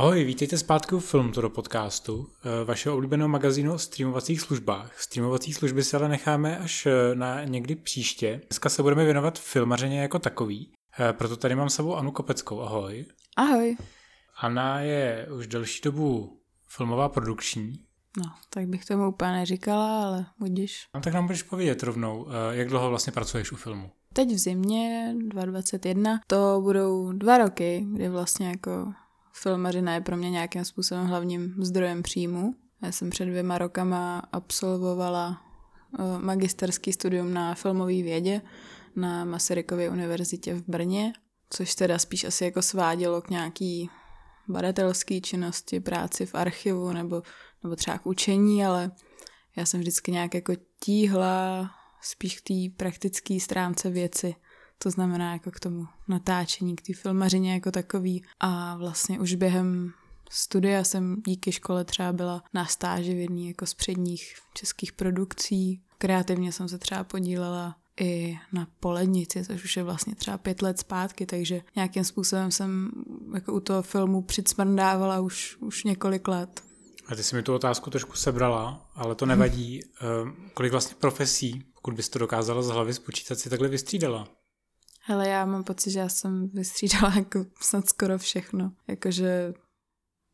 Ahoj, vítejte zpátky u Film do podcastu, eh, vašeho oblíbeného magazínu o streamovacích službách. Streamovací služby se ale necháme až eh, na někdy příště. Dneska se budeme věnovat filmařeně jako takový, eh, proto tady mám s sebou Anu Kopeckou. Ahoj. Ahoj. Anna je už delší dobu filmová produkční. No, tak bych tomu úplně neříkala, ale budíš. No, tak nám budeš povědět rovnou, jak dlouho vlastně pracuješ u filmu. Teď v zimě 2021 to budou dva roky, kdy vlastně jako filmařina je pro mě nějakým způsobem hlavním zdrojem příjmu. Já jsem před dvěma rokama absolvovala eh, magisterský studium na filmové vědě na Masarykově univerzitě v Brně, což teda spíš asi jako svádělo k nějaký badatelské činnosti, práci v archivu nebo, nebo třeba k učení, ale já jsem vždycky nějak jako tíhla spíš k té praktické stránce věci. To znamená jako k tomu natáčení, k té filmařině jako takový. A vlastně už během studia jsem díky škole třeba byla na stáži v jedné jako z předních českých produkcí. Kreativně jsem se třeba podílela i na polednici, což už je vlastně třeba pět let zpátky, takže nějakým způsobem jsem jako u toho filmu přicmrdávala už, už několik let. A ty jsi mi tu otázku trošku sebrala, ale to nevadí. Hmm. Kolik vlastně profesí, pokud bys to dokázala z hlavy spočítat, si takhle vystřídala? Hele, já mám pocit, že já jsem vystřídala jako snad skoro všechno. Jakože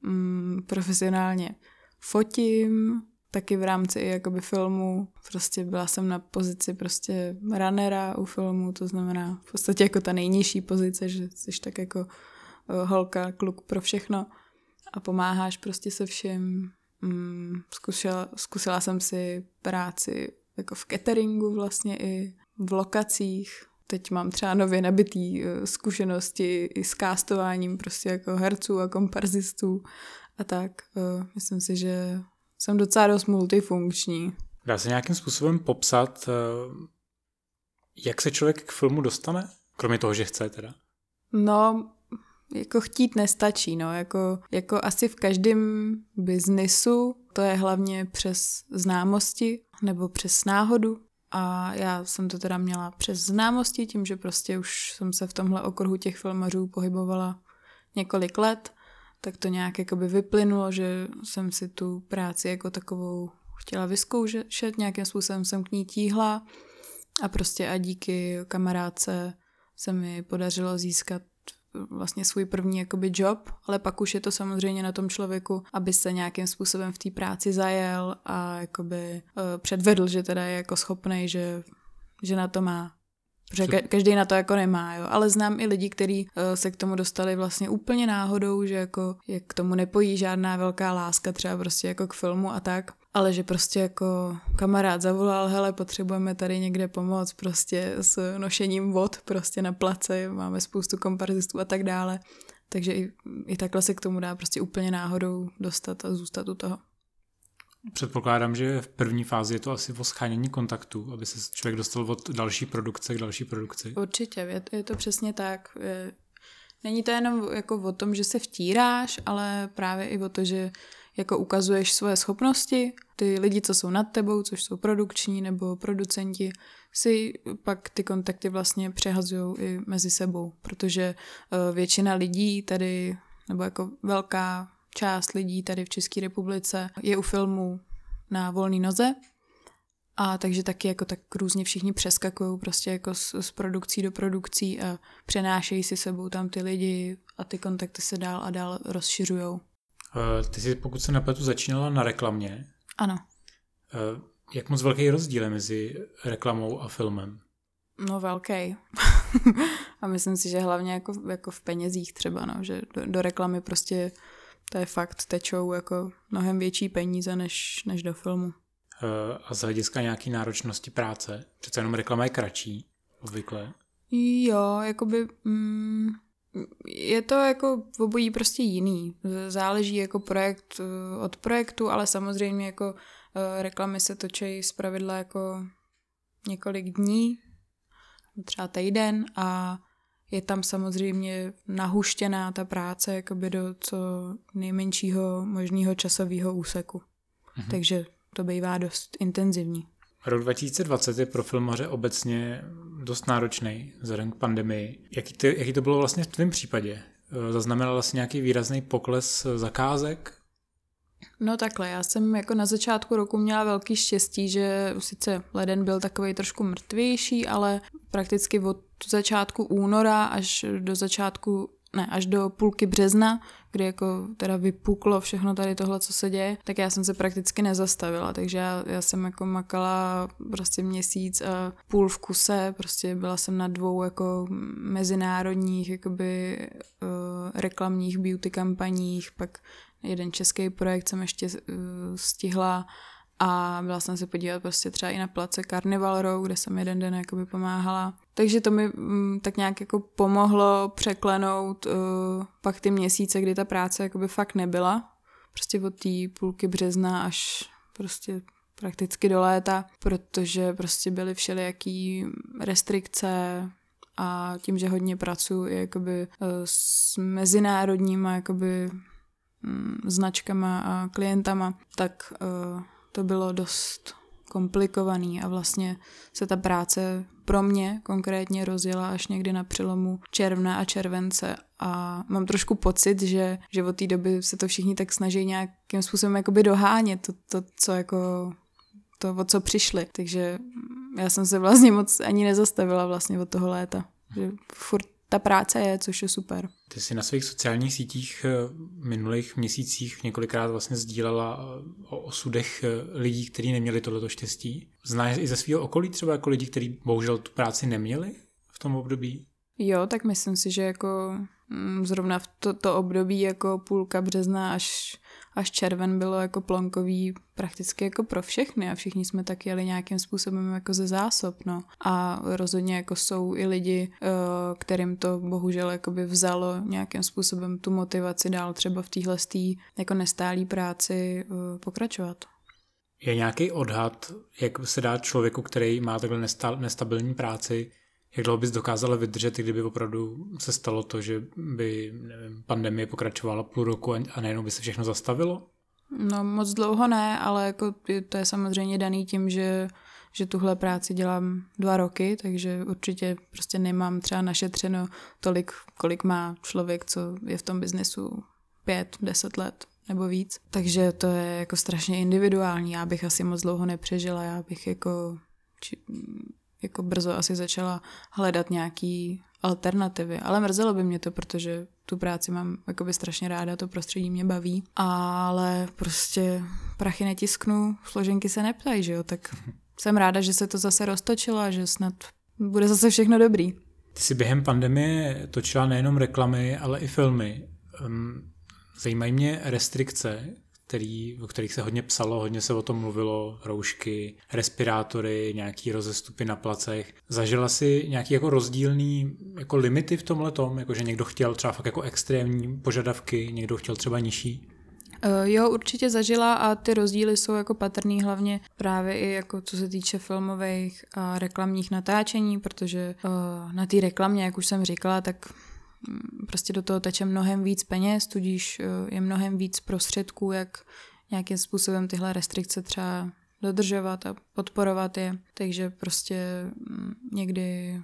mm, profesionálně fotím, taky v rámci i jakoby filmu. Prostě byla jsem na pozici prostě runnera u filmu, to znamená v podstatě jako ta nejnižší pozice, že jsi tak jako uh, holka, kluk pro všechno a pomáháš prostě se vším. Mm, zkusila, zkusila jsem si práci jako v cateringu vlastně i v lokacích, teď mám třeba nově nabitý eh, zkušenosti i s kástováním prostě jako herců a komparzistů a tak. Eh, myslím si, že jsem docela dost multifunkční. Dá se nějakým způsobem popsat, eh, jak se člověk k filmu dostane? Kromě toho, že chce teda. No, jako chtít nestačí, no, jako, jako asi v každém biznisu, to je hlavně přes známosti nebo přes náhodu, a já jsem to teda měla přes známosti, tím, že prostě už jsem se v tomhle okruhu těch filmařů pohybovala několik let, tak to nějak jakoby vyplynulo, že jsem si tu práci jako takovou chtěla vyzkoušet, nějakým způsobem jsem k ní tíhla a prostě a díky kamarádce se mi podařilo získat vlastně svůj první jakoby job, ale pak už je to samozřejmě na tom člověku, aby se nějakým způsobem v té práci zajel a jakoby uh, předvedl, že teda je jako schopný, že, že na to má. Protože každý na to jako nemá, jo. Ale znám i lidi, kteří uh, se k tomu dostali vlastně úplně náhodou, že jako je k tomu nepojí žádná velká láska, třeba prostě jako k filmu a tak ale že prostě jako kamarád zavolal, hele, potřebujeme tady někde pomoct prostě s nošením vod prostě na place, máme spoustu komparzistů a tak dále. Takže i, i takhle se k tomu dá prostě úplně náhodou dostat a zůstat u toho. Předpokládám, že v první fázi je to asi o schánění kontaktů, aby se člověk dostal od další produkce k další produkci. Určitě, je, je to přesně tak. Je, není to jenom jako o tom, že se vtíráš, ale právě i o to, že jako ukazuješ svoje schopnosti, ty lidi, co jsou nad tebou, což jsou produkční nebo producenti, si pak ty kontakty vlastně přehazují i mezi sebou, protože eh, většina lidí tady, nebo jako velká část lidí tady v České republice je u filmu na volné noze, a takže taky jako tak různě všichni přeskakují prostě jako z, z produkcí do produkcí a přenášejí si sebou tam ty lidi a ty kontakty se dál a dál rozšiřují. Eh, ty jsi, pokud se nepletu, začínala na reklamě. Ano. Eh, jak moc velký rozdíl je mezi reklamou a filmem? No velký. a myslím si, že hlavně jako, jako v penězích třeba, no, že do, do reklamy prostě to je fakt, tečou jako mnohem větší peníze než, než do filmu. Eh, a z hlediska nějaké náročnosti práce? Přece jenom reklama je kratší, obvykle. Jo, jakoby... Mm, je to jako v obojí prostě jiný. Záleží jako projekt eh, od projektu, ale samozřejmě jako eh, reklamy se točí z pravidla jako několik dní, třeba týden a je tam samozřejmě nahuštěná ta práce jakoby do co nejmenšího možného časového úseku. Mhm. Takže to bývá dost intenzivní. Rok 2020 je pro filmaře obecně dost náročný vzhledem k pandemii. Jaký, ty, jaký to bylo vlastně v tvém případě? zaznamenala si nějaký výrazný pokles zakázek? No takhle, já jsem jako na začátku roku měla velký štěstí, že sice leden byl takový trošku mrtvější, ale prakticky od začátku února až do začátku ne, až do půlky března, kdy jako teda vypuklo všechno tady tohle, co se děje, tak já jsem se prakticky nezastavila, takže já, já jsem jako makala prostě měsíc a půl v kuse, prostě byla jsem na dvou jako mezinárodních jakoby uh, reklamních beauty kampaních, pak jeden český projekt jsem ještě uh, stihla a byla jsem se podívat prostě třeba i na place Carnival Row, kde jsem jeden den jakoby pomáhala. Takže to mi mm, tak nějak jako pomohlo překlenout uh, pak ty měsíce, kdy ta práce jakoby fakt nebyla. Prostě od té půlky března až prostě prakticky do léta, protože prostě byly všelijaký restrikce, a tím, že hodně pracuji jakoby uh, s mezinárodníma jakoby um, značkama a klientama, tak uh, to bylo dost komplikovaný a vlastně se ta práce pro mě konkrétně rozjela až někdy na přelomu června a července a mám trošku pocit, že, že od té doby se to všichni tak snaží nějakým způsobem jakoby dohánět to, to co jako to, o co přišli. Takže já jsem se vlastně moc ani nezastavila vlastně od toho léta. Že furt ta práce je, což je super. Ty jsi na svých sociálních sítích eh, v minulých měsících několikrát vlastně sdílela eh, o osudech eh, lidí, kteří neměli tohleto štěstí. Znáš i ze svého okolí třeba jako lidi, kteří bohužel tu práci neměli v tom období? Jo, tak myslím si, že jako mm, zrovna v to, to období jako půlka března až až červen bylo jako plonkový prakticky jako pro všechny a všichni jsme tak jeli nějakým způsobem jako ze zásob, no. A rozhodně jako jsou i lidi, eh, kterým to bohužel by vzalo nějakým způsobem tu motivaci dál třeba v téhle jako nestálý práci eh, pokračovat. Je nějaký odhad, jak se dá člověku, který má takhle nestabilní práci, jak dlouho bys dokázala vydržet, kdyby opravdu se stalo to, že by nevím, pandemie pokračovala půl roku a najednou by se všechno zastavilo? No moc dlouho ne, ale jako to je samozřejmě daný tím, že, že tuhle práci dělám dva roky, takže určitě prostě nemám třeba našetřeno tolik, kolik má člověk, co je v tom biznesu pět, deset let nebo víc. Takže to je jako strašně individuální. Já bych asi moc dlouho nepřežila, já bych jako či, jako brzo asi začala hledat nějaký alternativy. Ale mrzelo by mě to, protože tu práci mám jakoby strašně ráda, to prostředí mě baví, ale prostě prachy netisknu, složenky se neptají, že jo, tak jsem ráda, že se to zase roztočilo a že snad bude zase všechno dobrý. Ty jsi během pandemie točila nejenom reklamy, ale i filmy. Zajímají mě restrikce, který, o kterých se hodně psalo, hodně se o tom mluvilo, roušky, respirátory, nějaký rozestupy na placech. Zažila si nějaký jako rozdílný jako limity v tomhle tom, jako že někdo chtěl třeba fakt jako extrémní požadavky, někdo chtěl třeba nižší? Uh, jo, určitě zažila a ty rozdíly jsou jako patrný hlavně právě i jako co se týče filmových a reklamních natáčení, protože uh, na té reklamě, jak už jsem říkala, tak prostě do toho teče mnohem víc peněz, tudíž eh, je mnohem víc prostředků, jak nějakým způsobem tyhle restrikce třeba dodržovat a podporovat je. Takže prostě mm, někdy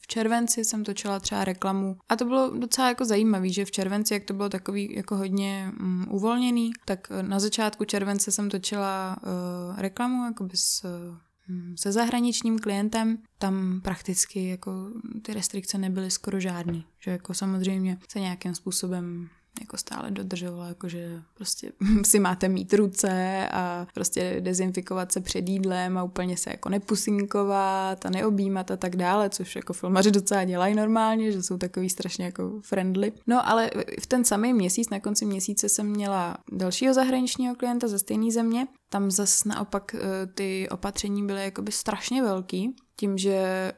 v červenci jsem točila třeba reklamu a to bylo docela jako zajímavé, že v červenci, jak to bylo takový jako hodně um, uvolněný, tak na začátku července jsem točila uh, reklamu jakoby s uh, Mm, se zahraničním klientem, tam prakticky jako ty restrikce nebyly skoro žádný. Že jako samozřejmě se nějakým způsobem jako stále dodržovala, jakože prostě si máte mít ruce a prostě dezinfikovat se před jídlem a úplně se jako nepusinkovat a neobjímat a tak dále, což jako filmaři docela dělají normálně, že jsou takový strašně jako friendly. No ale v ten samý měsíc, na konci měsíce jsem měla dalšího zahraničního klienta ze stejné země, tam zas naopak eh, ty opatření byly jakoby strašně velký, tím, že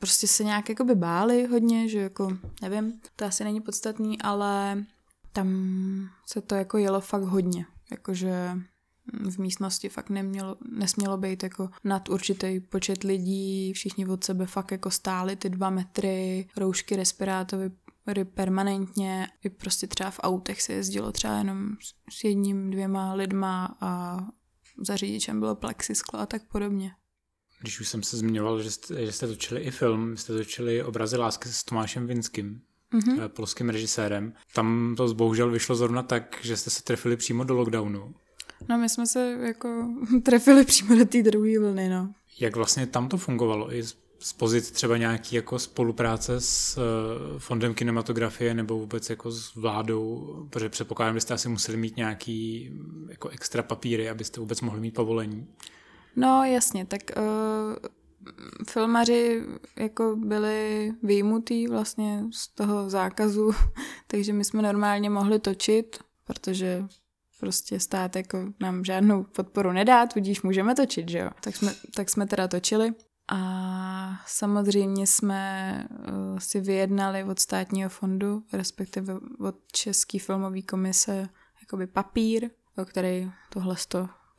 prostě se nějak jakoby báli hodně, že jako, nevím, to asi není podstatný, ale tam se to jako jelo fakt hodně, jakože v místnosti fakt nemělo, nesmělo být jako nad určitý počet lidí, všichni od sebe fakt jako stáli ty dva metry, roušky, respirátory permanentně, i prostě třeba v autech se jezdilo třeba jenom s jedním, dvěma lidma a za řidičem bylo plexisklo a tak podobně. Když už jsem se zmiňoval, že jste, že jste točili i film, jste točili obrazy lásky s Tomášem Vinským. mm-hmm. polským režisérem. Tam to bohužel vyšlo zrovna tak, že jste se trefili přímo do lockdownu. No my jsme se jako trefili přímo do té druhé vlny, no. Jak vlastně tam to fungovalo? I z pozic třeba nějaký jako spolupráce s uh, Fondem kinematografie nebo vůbec jako s vládou, protože předpokládám, že jste asi museli mít nějaký jako extra papíry, abyste vůbec mohli mít povolení. No jasně, tak uh, filmaři jako byli výjimutý vlastně z toho zákazu, takže my jsme normálně mohli točit, protože prostě stát jako nám žádnou podporu nedá, tudíž můžeme točit, že jo. Tak jsme, tak jsme teda točili a samozřejmě jsme uh, si vyjednali od státního fondu, respektive od České filmové komise, jakoby papír, o který tohle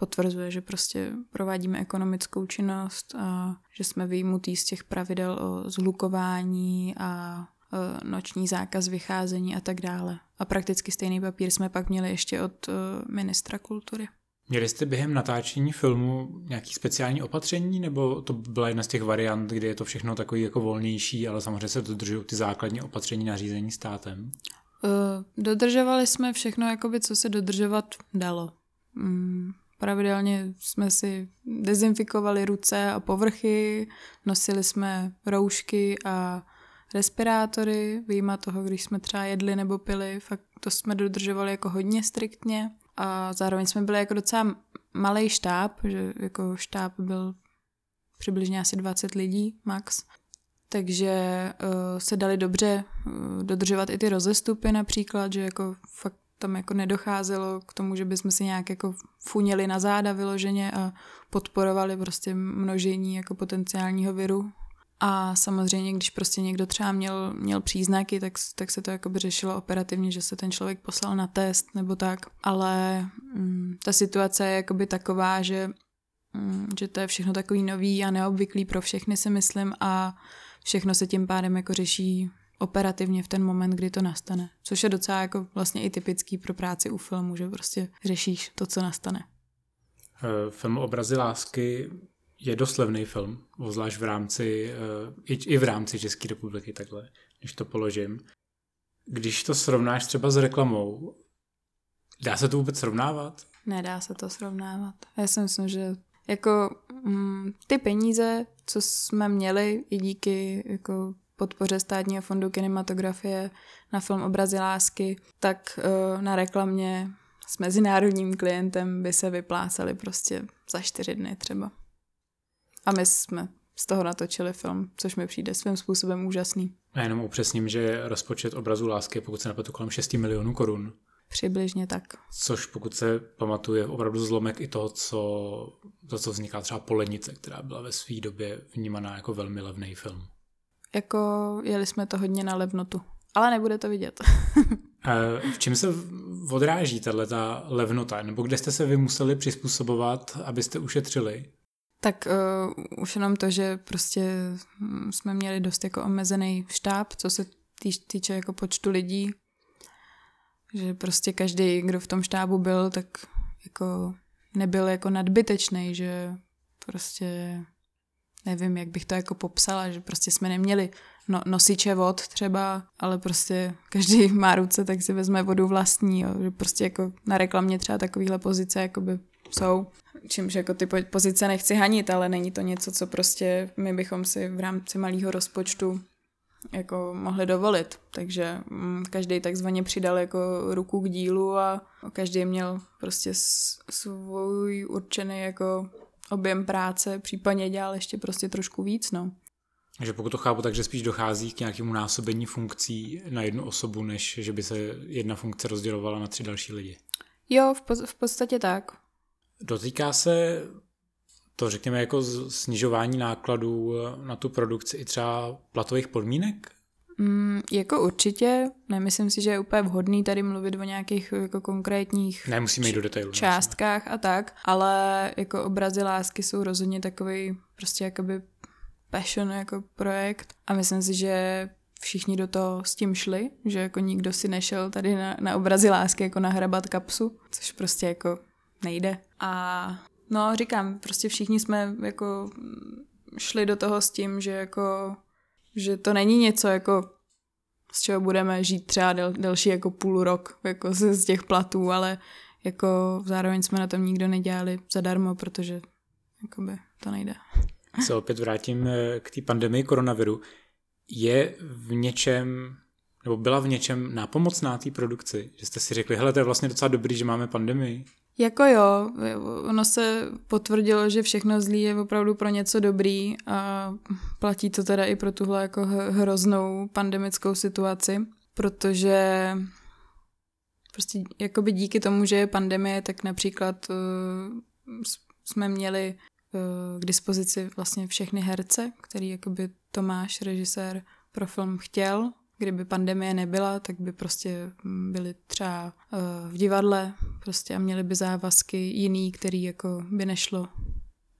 potvrzuje, že prostě provádíme ekonomickou činnost a že jsme vyjmutí z těch pravidel o zlukování a e, noční zákaz vycházení a tak dále. A prakticky stejný papír jsme pak měli ještě od e, ministra kultury. Měli jste během natáčení filmu nějaký speciální opatření, nebo to byla jedna z těch variant, kdy je to všechno takový jako volnější, ale samozřejmě se dodržují ty základní opatření nařízení státem? Uh, dodržovali jsme všechno, jakoby, co se dodržovat dalo. Pravidelně jsme si dezinfikovali ruce a povrchy, nosili jsme roušky a respirátory, výjima toho, když jsme třeba jedli nebo pili, fakt to jsme dodržovali jako hodně striktně. A zároveň jsme byli jako docela malý štáb, že jako štáb byl přibližně asi 20 lidí max, takže uh, se dali dobře uh, dodržovat i ty rozestupy například, že jako fakt tam jako nedocházelo k tomu, že bychom si nějak jako funili na záda vyloženě a podporovali prostě množení jako potenciálního viru a samozřejmě, když prostě někdo třeba měl, měl příznaky, tak, tak se to jakoby řešilo operativně, že se ten člověk poslal na test nebo tak. Ale mm, ta situace je jakoby taková, že, mm, že to je všechno takový nový a neobvyklý pro všechny, si myslím, a všechno se tím pádem jako řeší operativně v ten moment, kdy to nastane. Což je docela jako vlastně i typický pro práci u filmu, že prostě řešíš to, co nastane. Eh, film Obrazy lásky je dost levný film, zvlášť v rámci, eh, i, i v rámci České republiky takhle, když to položím. Když to srovnáš třeba s reklamou, dá se to vůbec srovnávat? Nedá se to srovnávat. Já si myslím, že jako mm, ty peníze, co jsme měli i díky jako podpoře státního fondu kinematografie na film Obrazy lásky, tak uh, na reklamě s mezinárodním klientem by se vypláceli prostě za čtyři dny třeba. A my jsme z toho natočili film, což mi přijde svým způsobem úžasný. A jenom upřesním, že rozpočet obrazu lásky, pokud se nepletu, kolem 6 milionů korun. Přibližně tak. Což pokud se pamatuje, opravdu zlomek i toho, co, to, co vzniká třeba Polenice, která byla ve své době vnímaná jako velmi levný film. Jako jeli jsme to hodně na levnotu, ale nebude to vidět. v čem se odráží tahle ta levnota? Nebo kde jste se vy museli přizpůsobovat, abyste ušetřili? Tak uh, už jenom to, že prostě hm, jsme měli dost jako omezený štáb, co se týč, týče jako počtu lidí. Že prostě každý, kdo v tom štábu byl, tak jako nebyl jako nadbytečný, že prostě nevím, jak bych to jako popsala, že prostě jsme neměli no, nosiče vod třeba, ale prostě každý má ruce, tak si vezme vodu vlastní, jo, že prostě jako na reklamě třeba takovýhle pozice jakoby jsou. Čímž jako ty pozice nechci hanit, ale není to něco, co prostě my bychom si v rámci malého rozpočtu jako mohli dovolit. Takže mm, každý takzvaně přidal jako ruku k dílu a každý měl prostě svůj určený jako objem práce, případně dělal ještě prostě trošku víc, no. Takže pokud to chápu, takže spíš dochází k nějakému násobení funkcí na jednu osobu, než že by se jedna funkce rozdělovala na tři další lidi. Jo, v, v podstatě tak. Dotýká se to, řekněme, jako snižování nákladů na tu produkci i třeba platových podmínek? Mm, jako určitě, nemyslím si, že je úplně vhodný tady mluvit o nějakých jako konkrétních Nemusíme jít do detailu. částkách a tak, ale jako obrazy lásky jsou rozhodně takový prostě jakoby passion jako projekt a myslím si, že všichni do toho s tím šli, že jako nikdo si nešel tady na, na obrazy lásky jako nahrabat kapsu, což prostě jako nejde. A no, říkám, prostě všichni jsme jako šli do toho s tím, že jako že to není něco jako z čeho budeme žít třeba del, delší jako půl rok jako z, z těch platů, ale jako zároveň jsme na tom nikdo nedělali zadarmo, protože jakoby to nejde. Se opět vrátím eh, k té pandemii koronaviru. Je v něčem, nebo byla v něčem nápomocná té produkci? Že jste si řekli, hele, to je vlastně docela dobrý, že máme pandemii? Jako jo, ono se potvrdilo, že všechno zlý je opravdu pro něco dobrý a platí to teda i pro tuhle jako hroznou pandemickou situaci, protože prostě jakoby díky tomu, že je pandemie, tak například uh, jsme měli uh, k dispozici vlastně všechny herce, který jakoby Tomáš, režisér, pro film chtěl Kdyby pandemie nebyla, tak by prostě byli třeba eh, v divadle prostě a měli by závazky jiný, který jako by nešlo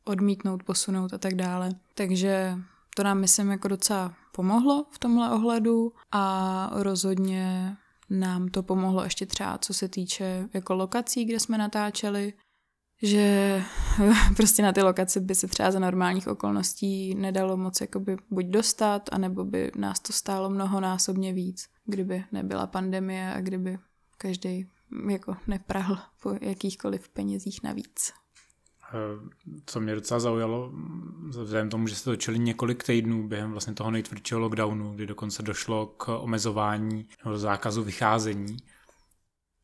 odmítnout, posunout a tak dále. Takže to nám, myslím, jako docela pomohlo v tomhle ohledu a rozhodně nám to pomohlo ještě třeba co se týče jako lokací, kde jsme natáčeli, že prostě na ty lokace by se třeba za normálních okolností nedalo moc jakoby buď dostat, anebo by nás to stálo mnohonásobně víc, kdyby nebyla pandemie a kdyby každý jako neprahl po jakýchkoliv penězích navíc. Eh, co mě docela zaujalo, vzhledem tomu, že se točili několik týdnů během vlastně toho nejtvrdšího lockdownu, kdy dokonce došlo k omezování nebo zákazu vycházení,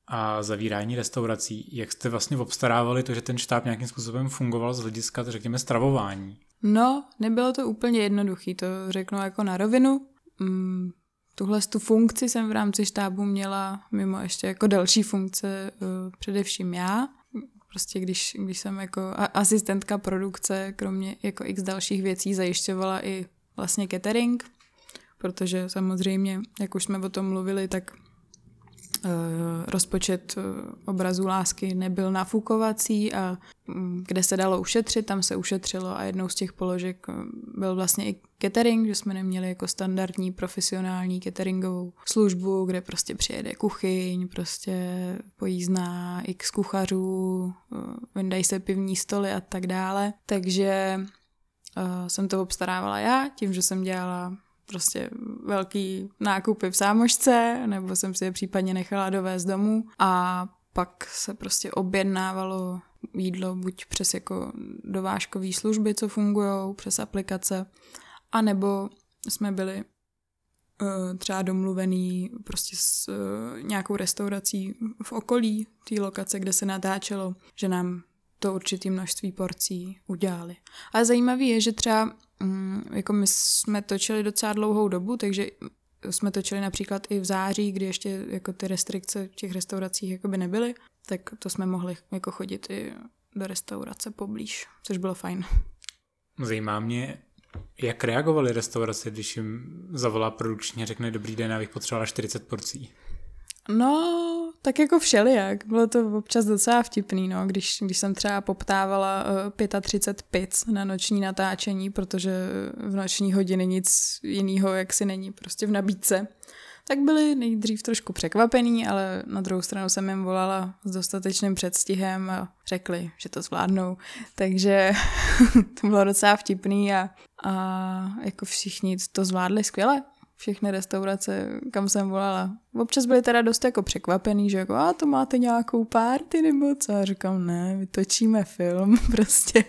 a zavírání restaurací. Jak jste vlastně obstarávali to, že ten štáb nějakým způsobem fungoval z hlediska, řekněme, stravování? No, nebylo to úplně jednoduché, to řeknu jako na rovinu. Mm, tuhle tu funkci jsem v rámci štábu měla mimo ještě jako další funkce uh, především já. Prostě když, když jsem jako asistentka produkce, kromě jako x dalších věcí zajišťovala i vlastně catering, protože samozřejmě, jak už jsme o tom mluvili, tak Eh, rozpočet eh, obrazu lásky nebyl nafukovací a mm, kde se dalo ušetřit, tam se ušetřilo a jednou z těch položek eh, byl vlastně i catering, že jsme neměli jako standardní profesionální cateringovou službu, kde prostě přijede kuchyň, prostě pojízdná x kuchařů, vyndají se pivní stoly a tak dále. Takže jsem to obstarávala já, tím, že jsem dělala prostě velký nákupy v sámošce, nebo jsem si je případně nechala dovést domů a pak se prostě objednávalo jídlo buď přes jako dovážkové služby, co fungují, přes aplikace, anebo jsme byli uh, třeba domluvený prostě s uh, nějakou restaurací v okolí té lokace, kde se natáčelo, že nám to určitý množství porcí udělali. Ale zajímavé je, že třeba jako my jsme točili docela dlouhou dobu, takže jsme točili například i v září, kdy ještě jako ty restrikce v těch restauracích jakoby nebyly, tak to jsme mohli jako chodit i do restaurace poblíž, což bylo fajn. Zajímá mě, jak reagovali restaurace, když jim zavolá produkčně, řekne dobrý den, já bych potřebovala 40 porcí. No, tak jako všelijak. Bylo to občas docela vtipný, no, když, když jsem třeba poptávala uh, 35 pic na noční natáčení, protože v noční hodiny nic jiného jak si není prostě v nabídce. Tak byli nejdřív trošku překvapený, ale na druhou stranu jsem jim volala s dostatečným předstihem a řekli, že to zvládnou. Takže to bylo docela vtipný a, a jako všichni to zvládli skvěle všechny restaurace, kam jsem volala. Občas byli teda dost jako překvapený, že jako, a to máte nějakou párty nebo co? A říkám, ne, vytočíme film prostě.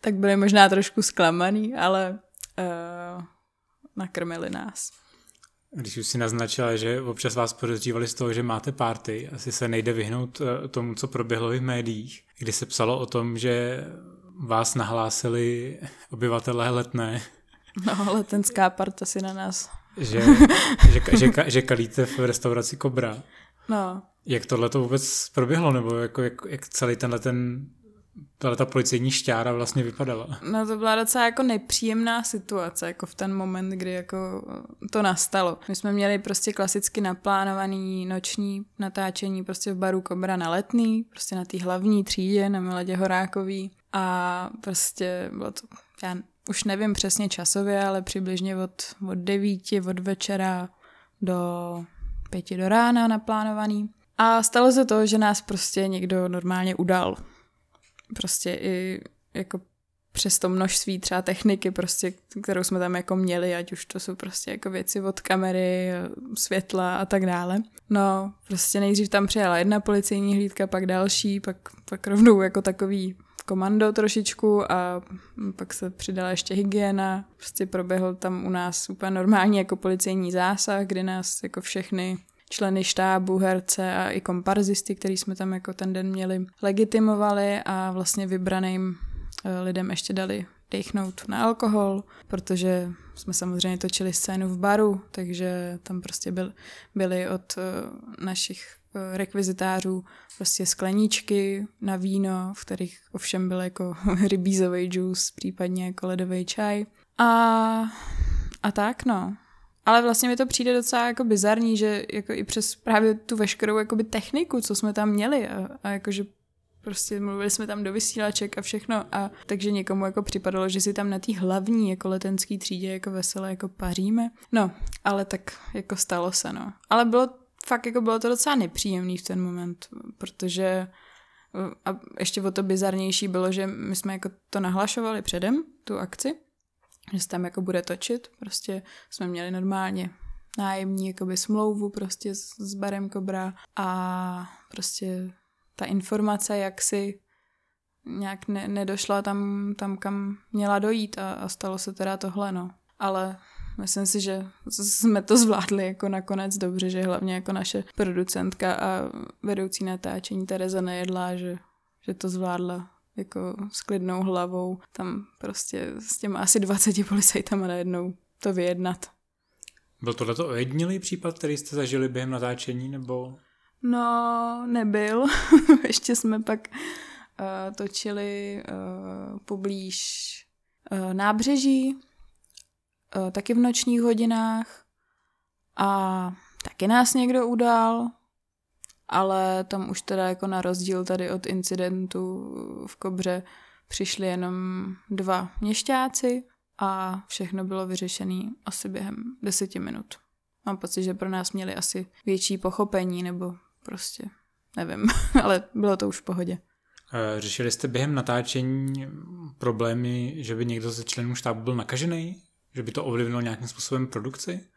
tak byli možná trošku zklamaný, ale uh, nakrmili nás. Když už si naznačila, že občas vás podezřívali z toho, že máte párty, asi se nejde vyhnout eh, tomu, co proběhlo v médiích, kdy se psalo o tom, že vás nahlásili obyvatelé letné No, letenská parta si na nás. Že, že, že, že kalíte v restauraci Kobra. No. Jak tohle to vůbec proběhlo, nebo jako, jak, jak celý tenhle ten tahle ta policejní šťára vlastně vypadala? No to byla docela jako nepříjemná situace, jako v ten moment, kdy jako to nastalo. My jsme měli prostě klasicky naplánovaný noční natáčení prostě v baru Kobra na letný, prostě na té hlavní třídě na Miladě Horákový a prostě bylo to, já už nevím přesně časově, ale přibližně od, od devíti, od večera do pěti do rána naplánovaný. A stalo se to, že nás prostě někdo normálně udal. Prostě i jako přes to množství třeba techniky, prostě, kterou jsme tam jako měli, ať už to jsou prostě jako věci od kamery, světla a tak dále. No, prostě nejdřív tam přijela jedna policejní hlídka, pak další, pak, pak rovnou jako takový komando trošičku a pak se přidala ještě hygiena. Prostě proběhl tam u nás úplně normální jako policejní zásah, kdy nás jako všechny členy štábu, herce a i komparzisty, který jsme tam jako ten den měli, legitimovali a vlastně vybraným eh, lidem ještě dali dechnout na alkohol, protože jsme samozřejmě točili scénu v baru, takže tam prostě byl, byli od uh, našich rekvizitářů prostě skleníčky na víno, v kterých ovšem byl jako rybízový džus, případně jako ledový čaj. A, a tak no. Ale vlastně mi to přijde docela jako bizarní, že jako i přes právě tu veškerou jakoby techniku, co jsme tam měli a, a jakože prostě mluvili jsme tam do vysílaček a všechno a takže někomu jako připadalo, že si tam na té hlavní jako letenský třídě jako veselé jako paříme. No, ale tak jako stalo se, no. Ale bylo fakt jako bylo to docela nepříjemný v ten moment, protože a ještě o to bizarnější bylo, že my jsme jako to nahlašovali předem, tu akci, že se tam jako bude točit. Prostě jsme měli normálně nájemní jakoby smlouvu prostě s, s barem Kobra a prostě ta informace, jak si nějak ne, nedošla tam, tam, kam měla dojít a, a stalo se teda tohle, no. Ale myslím si, že jsme to zvládli jako nakonec dobře, že hlavně jako naše producentka a vedoucí natáčení Tereza Nejedlá, že, že to zvládla jako s klidnou hlavou tam prostě s těma asi 20 policajtama najednou to vyjednat. Byl tohleto ojedinělý případ, který jste zažili během natáčení, nebo? No, nebyl. Ještě jsme pak uh, točili uh, poblíž uh, nábřeží, taky v nočních hodinách a taky nás někdo udal, ale tam už teda jako na rozdíl tady od incidentu v Kobře přišli jenom dva měšťáci a všechno bylo vyřešené asi během deseti minut. Mám pocit, že pro nás měli asi větší pochopení, nebo prostě nevím, ale bylo to už v pohodě. Řešili jste během natáčení problémy, že by někdo ze členů štábu byl nakažený? Že by to ovlivnilo nějakým způsobem produkci?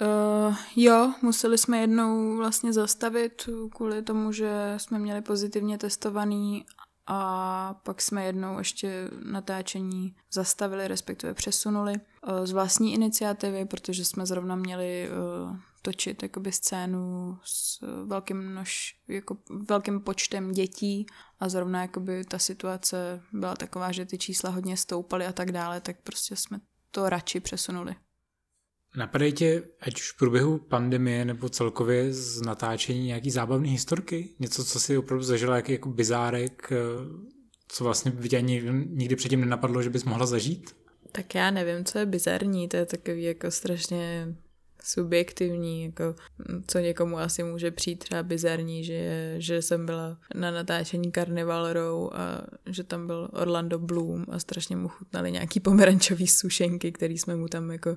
Uh, jo, museli jsme jednou vlastně zastavit kvůli tomu, že jsme měli pozitivně testovaný a pak jsme jednou ještě natáčení zastavili, respektive přesunuli uh, z vlastní iniciativy, protože jsme zrovna měli uh, točit jakoby scénu s velkým, množ, jako velkým počtem dětí a zrovna jakoby ta situace byla taková, že ty čísla hodně stoupaly a tak dále, tak prostě jsme to radši přesunuli. Napadají tě, ať už v průběhu pandemie nebo celkově z natáčení nějaký zábavné historky? Něco, co si opravdu zažila, jaký jako bizárek, eh, co vlastně by tě ani nikdy předtím nenapadlo, že bys mohla zažít? Tak já nevím, co je bizarní, to je takový jako strašně subjektivní, jako co někomu asi může přijít třeba bizarní, že, že jsem byla na natáčení Carnival Row a že tam byl Orlando Bloom a strašně mu chutnali nějaký pomerančový sušenky, který jsme mu tam jako uh,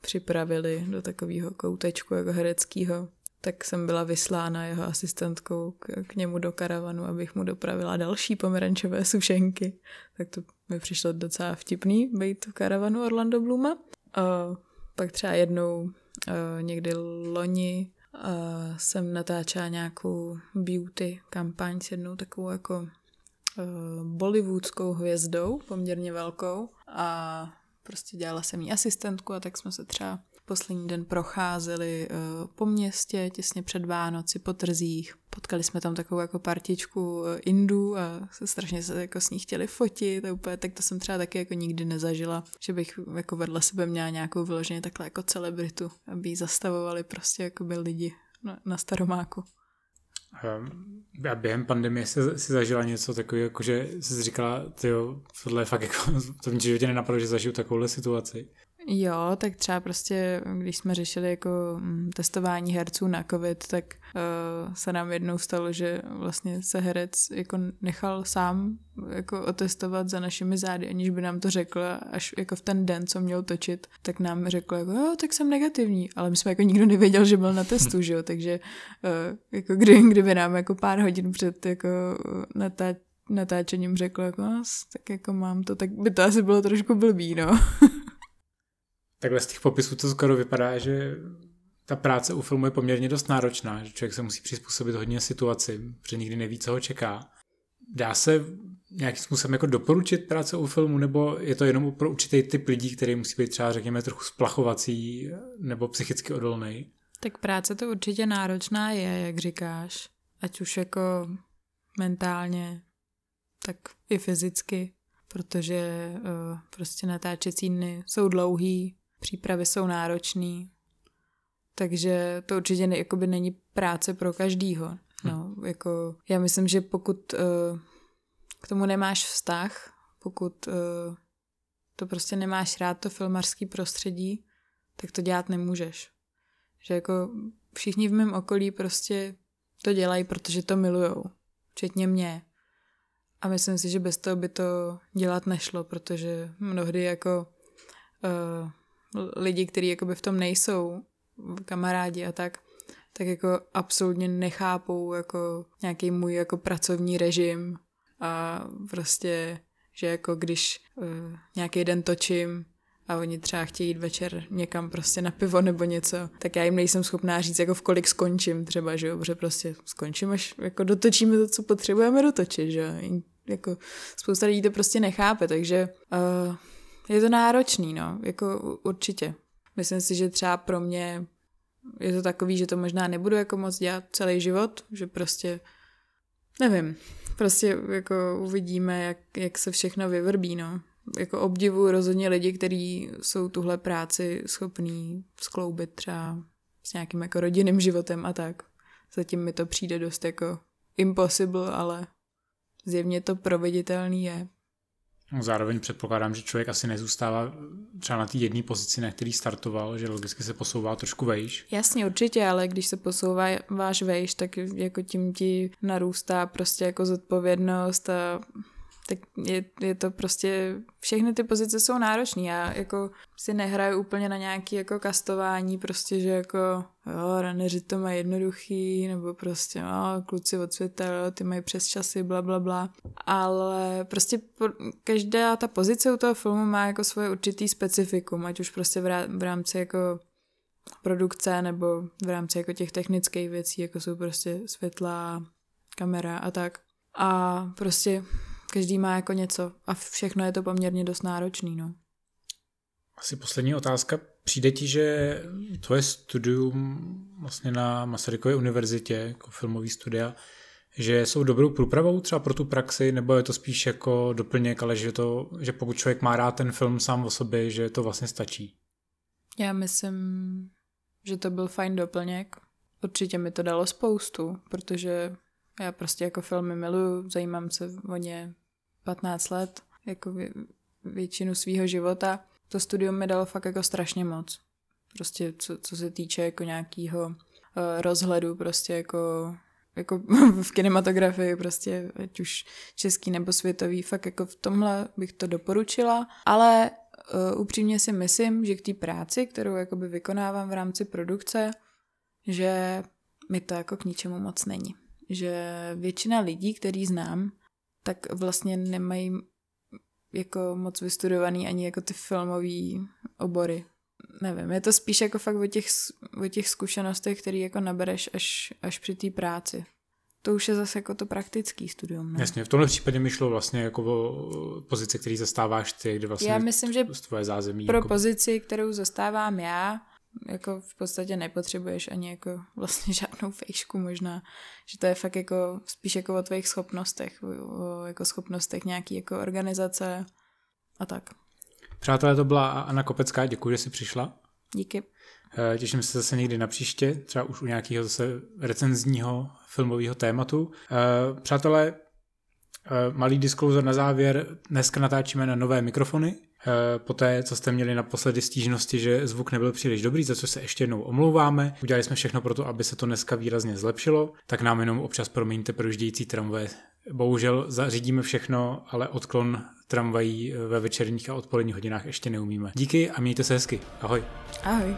připravili do takového koutečku jako hereckého tak jsem byla vyslána jeho asistentkou k, k němu do karavanu, abych mu dopravila další pomerančové sušenky. Tak to mi přišlo docela vtipný být v karavanu Orlando Bluma. Pak třeba jednou uh, někdy loni uh, jsem natáčela nějakou beauty kampaň s jednou takovou jako uh, bollywoodskou hvězdou, poměrně velkou. A prostě dělala jsem jí asistentku a tak jsme se třeba poslední den procházeli uh, po městě těsně před Vánoci, po trzích. Potkali jsme tam takovou jako partičku uh, Indů a se strašně se jako s ní chtěli fotit a úplně, tak to jsem třeba taky jako nikdy nezažila, že bych jako vedle sebe měla nějakou vyloženě takhle jako celebritu, aby ji zastavovali prostě jako by lidi na, na Staromáku. Ehm, a během pandemie jsi, jsi zažila něco takového, jako že jsi říkala, tyjo, tohle je fakt jako, to v životě nenapadlo, že zažiju takovouhle situaci. Jo, tak třeba prostě, když jsme řešili jako mm, testování herců na covid, tak uh, se nám jednou stalo, že vlastně se herec jako nechal sám jako otestovat za našimi zády, aniž by nám to řekl, až jako v ten den, co měl točit, tak nám řekl jako, jo, tak jsem negativní, ale my jsme jako nikdo nevěděl, že byl na testu, že jo, takže uh, jako kdy, kdyby nám jako pár hodin před jako natá- natáčením řekl, jako, no, tak jako mám to, tak by to asi bylo trošku blbý, no. Takhle z těch popisů to skoro vypadá, že ta práce u filmu je poměrně dost náročná, že člověk se musí přizpůsobit hodně situaci, protože nikdy neví, co ho čeká. Dá se nějakým způsobem jako doporučit práce u filmu, nebo je to jenom pro určitý typ lidí, který musí být třeba, řekněme, trochu splachovací nebo psychicky odolný? Tak práce to určitě náročná je, jak říkáš. Ať už jako mentálně, tak i fyzicky, protože uh, prostě natáčecí dny jsou dlouhý, přípravy jsou náročný, takže to určitě ne, jakoby není práce pro každýho. No, hm. jako, já myslím, že pokud uh, k tomu nemáš vztah, pokud uh, to prostě nemáš rád, to filmařský prostředí, tak to dělat nemůžeš. Že jako všichni v mém okolí prostě to dělají, protože to milujou. Včetně mě. A myslím si, že bez toho by to dělat nešlo, protože mnohdy jako uh, lidi, kteří jakoby v tom nejsou, kamarádi a tak, tak jako absolutně nechápou jako nějaký můj jako pracovní režim a prostě, že jako když uh, nějaký den točím a oni třeba chtějí jít večer někam prostě na pivo nebo něco, tak já jim nejsem schopná říct, jako v kolik skončím třeba, že jo, protože prostě skončím, až jako dotočíme to, co potřebujeme dotočit, že jo. Jako spousta lidí to prostě nechápe, takže uh, je to náročný, no, jako určitě. Myslím si, že třeba pro mě je to takový, že to možná nebudu jako moc dělat celý život, že prostě nevím, prostě jako uvidíme, jak, jak se všechno vyvrbí, no. Jako obdivu rozhodně lidi, kteří jsou tuhle práci schopní skloubit třeba s nějakým jako rodinným životem a tak. Zatím mi to přijde dost jako impossible, ale zjevně to proveditelný je. Zároveň předpokládám, že člověk asi nezůstává třeba na té jedné pozici, na který startoval, že logicky se posouvá trošku vejš. Jasně, určitě, ale když se posouváš vejš, tak jako tím ti narůstá prostě jako zodpovědnost a tak je, je to prostě, všechny ty pozice jsou náročné. Já jako si nehraju úplně na nějaký jako kastování, prostě, že jako jo, raneři to mají jednoduchý, nebo prostě jo, kluci od světa, jo, ty mají přes časy, bla, bla, bla. Ale prostě po, každá ta pozice u toho filmu má jako svoje určitý specifikum, ať už prostě v rámci jako produkce nebo v rámci jako těch technických věcí, jako jsou prostě světla, kamera a tak. A prostě každý má jako něco a všechno je to poměrně dost náročný, no. Asi poslední otázka. Přijde ti, že tvoje studium vlastně na Masarykově univerzitě, jako filmový studia, že jsou dobrou průpravou třeba pro tu praxi, nebo je to spíš jako doplněk, ale že, to, že pokud člověk má rád ten film sám o sobě, že to vlastně stačí? Já myslím, že to byl fajn doplněk. Určitě mi to dalo spoustu, protože já prostě jako filmy miluju, zajímám se o ně 15 let, jako většinu svého života. To studium mi dalo fakt jako strašně moc. Prostě co, co se týče jako nějakého uh, rozhledu, prostě jako jako v kinematografii, prostě ať už český nebo světový, fakt jako v tomhle bych to doporučila, ale uh, upřímně si myslím, že k té práci, kterou jakoby vykonávám v rámci produkce, že mi to jako k ničemu moc není že většina lidí, který znám, tak vlastně nemají jako moc vystudovaný ani jako ty filmové obory. Nevím, je to spíš jako fakt o těch, o těch zkušenostech, které jako nabereš až, až při té práci. To už je zase jako to praktický studium. Ne? Jasně, v tomhle případě mi šlo vlastně jako o pozici, který zastáváš ty, kde vlastně já myslím, že tvoje zázemí. Pro jako... pozici, kterou zastávám já, jako v podstatě nepotřebuješ ani jako vlastně žádnou fejšku možná, že to je fakt jako spíš jako o tvých schopnostech, o jako schopnostech nějaký jako organizace a tak. Přátelé, to byla Anna Kopecká, děkuji, že jsi přišla. Díky. Eh, těším se zase někdy na příště, třeba už u nějakého zase recenzního filmového tématu. Eh, přátelé, eh, malý disclosure na závěr. Dneska natáčíme na nové mikrofony, Eh, poté, co jste měli naposledy stížnosti, že zvuk nebyl příliš dobrý, za co se ještě jednou omlouváme. Udělali jsme všechno pro to, aby se to dneska výrazně zlepšilo, tak nám jenom občas promiňte projíždějící tramvaje. Bohužel zařídíme všechno, ale odklon tramvají ve večerních a odpoledních hodinách ještě neumíme. Díky a mějte se hezky. Ahoj. Ahoj.